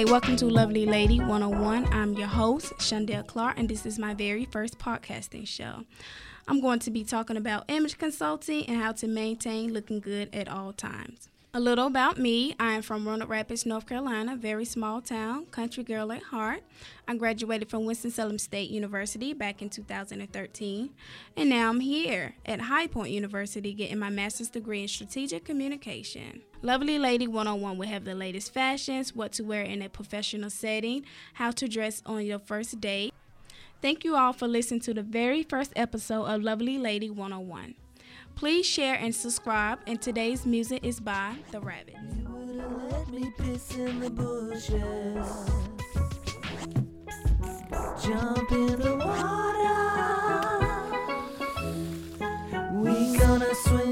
welcome to Lovely Lady 101. I'm your host, Shondell Clark, and this is my very first podcasting show. I'm going to be talking about image consulting and how to maintain looking good at all times. A little about me. I am from Roanoke Rapids, North Carolina, very small town, country girl at heart. I graduated from Winston-Salem State University back in 2013, and now I'm here at High Point University getting my master's degree in strategic communication. Lovely Lady 101 will have the latest fashions, what to wear in a professional setting, how to dress on your first date. Thank you all for listening to the very first episode of Lovely Lady 101. Please share and subscribe, and today's music is by The Rabbit. Jump in the. We gonna swim.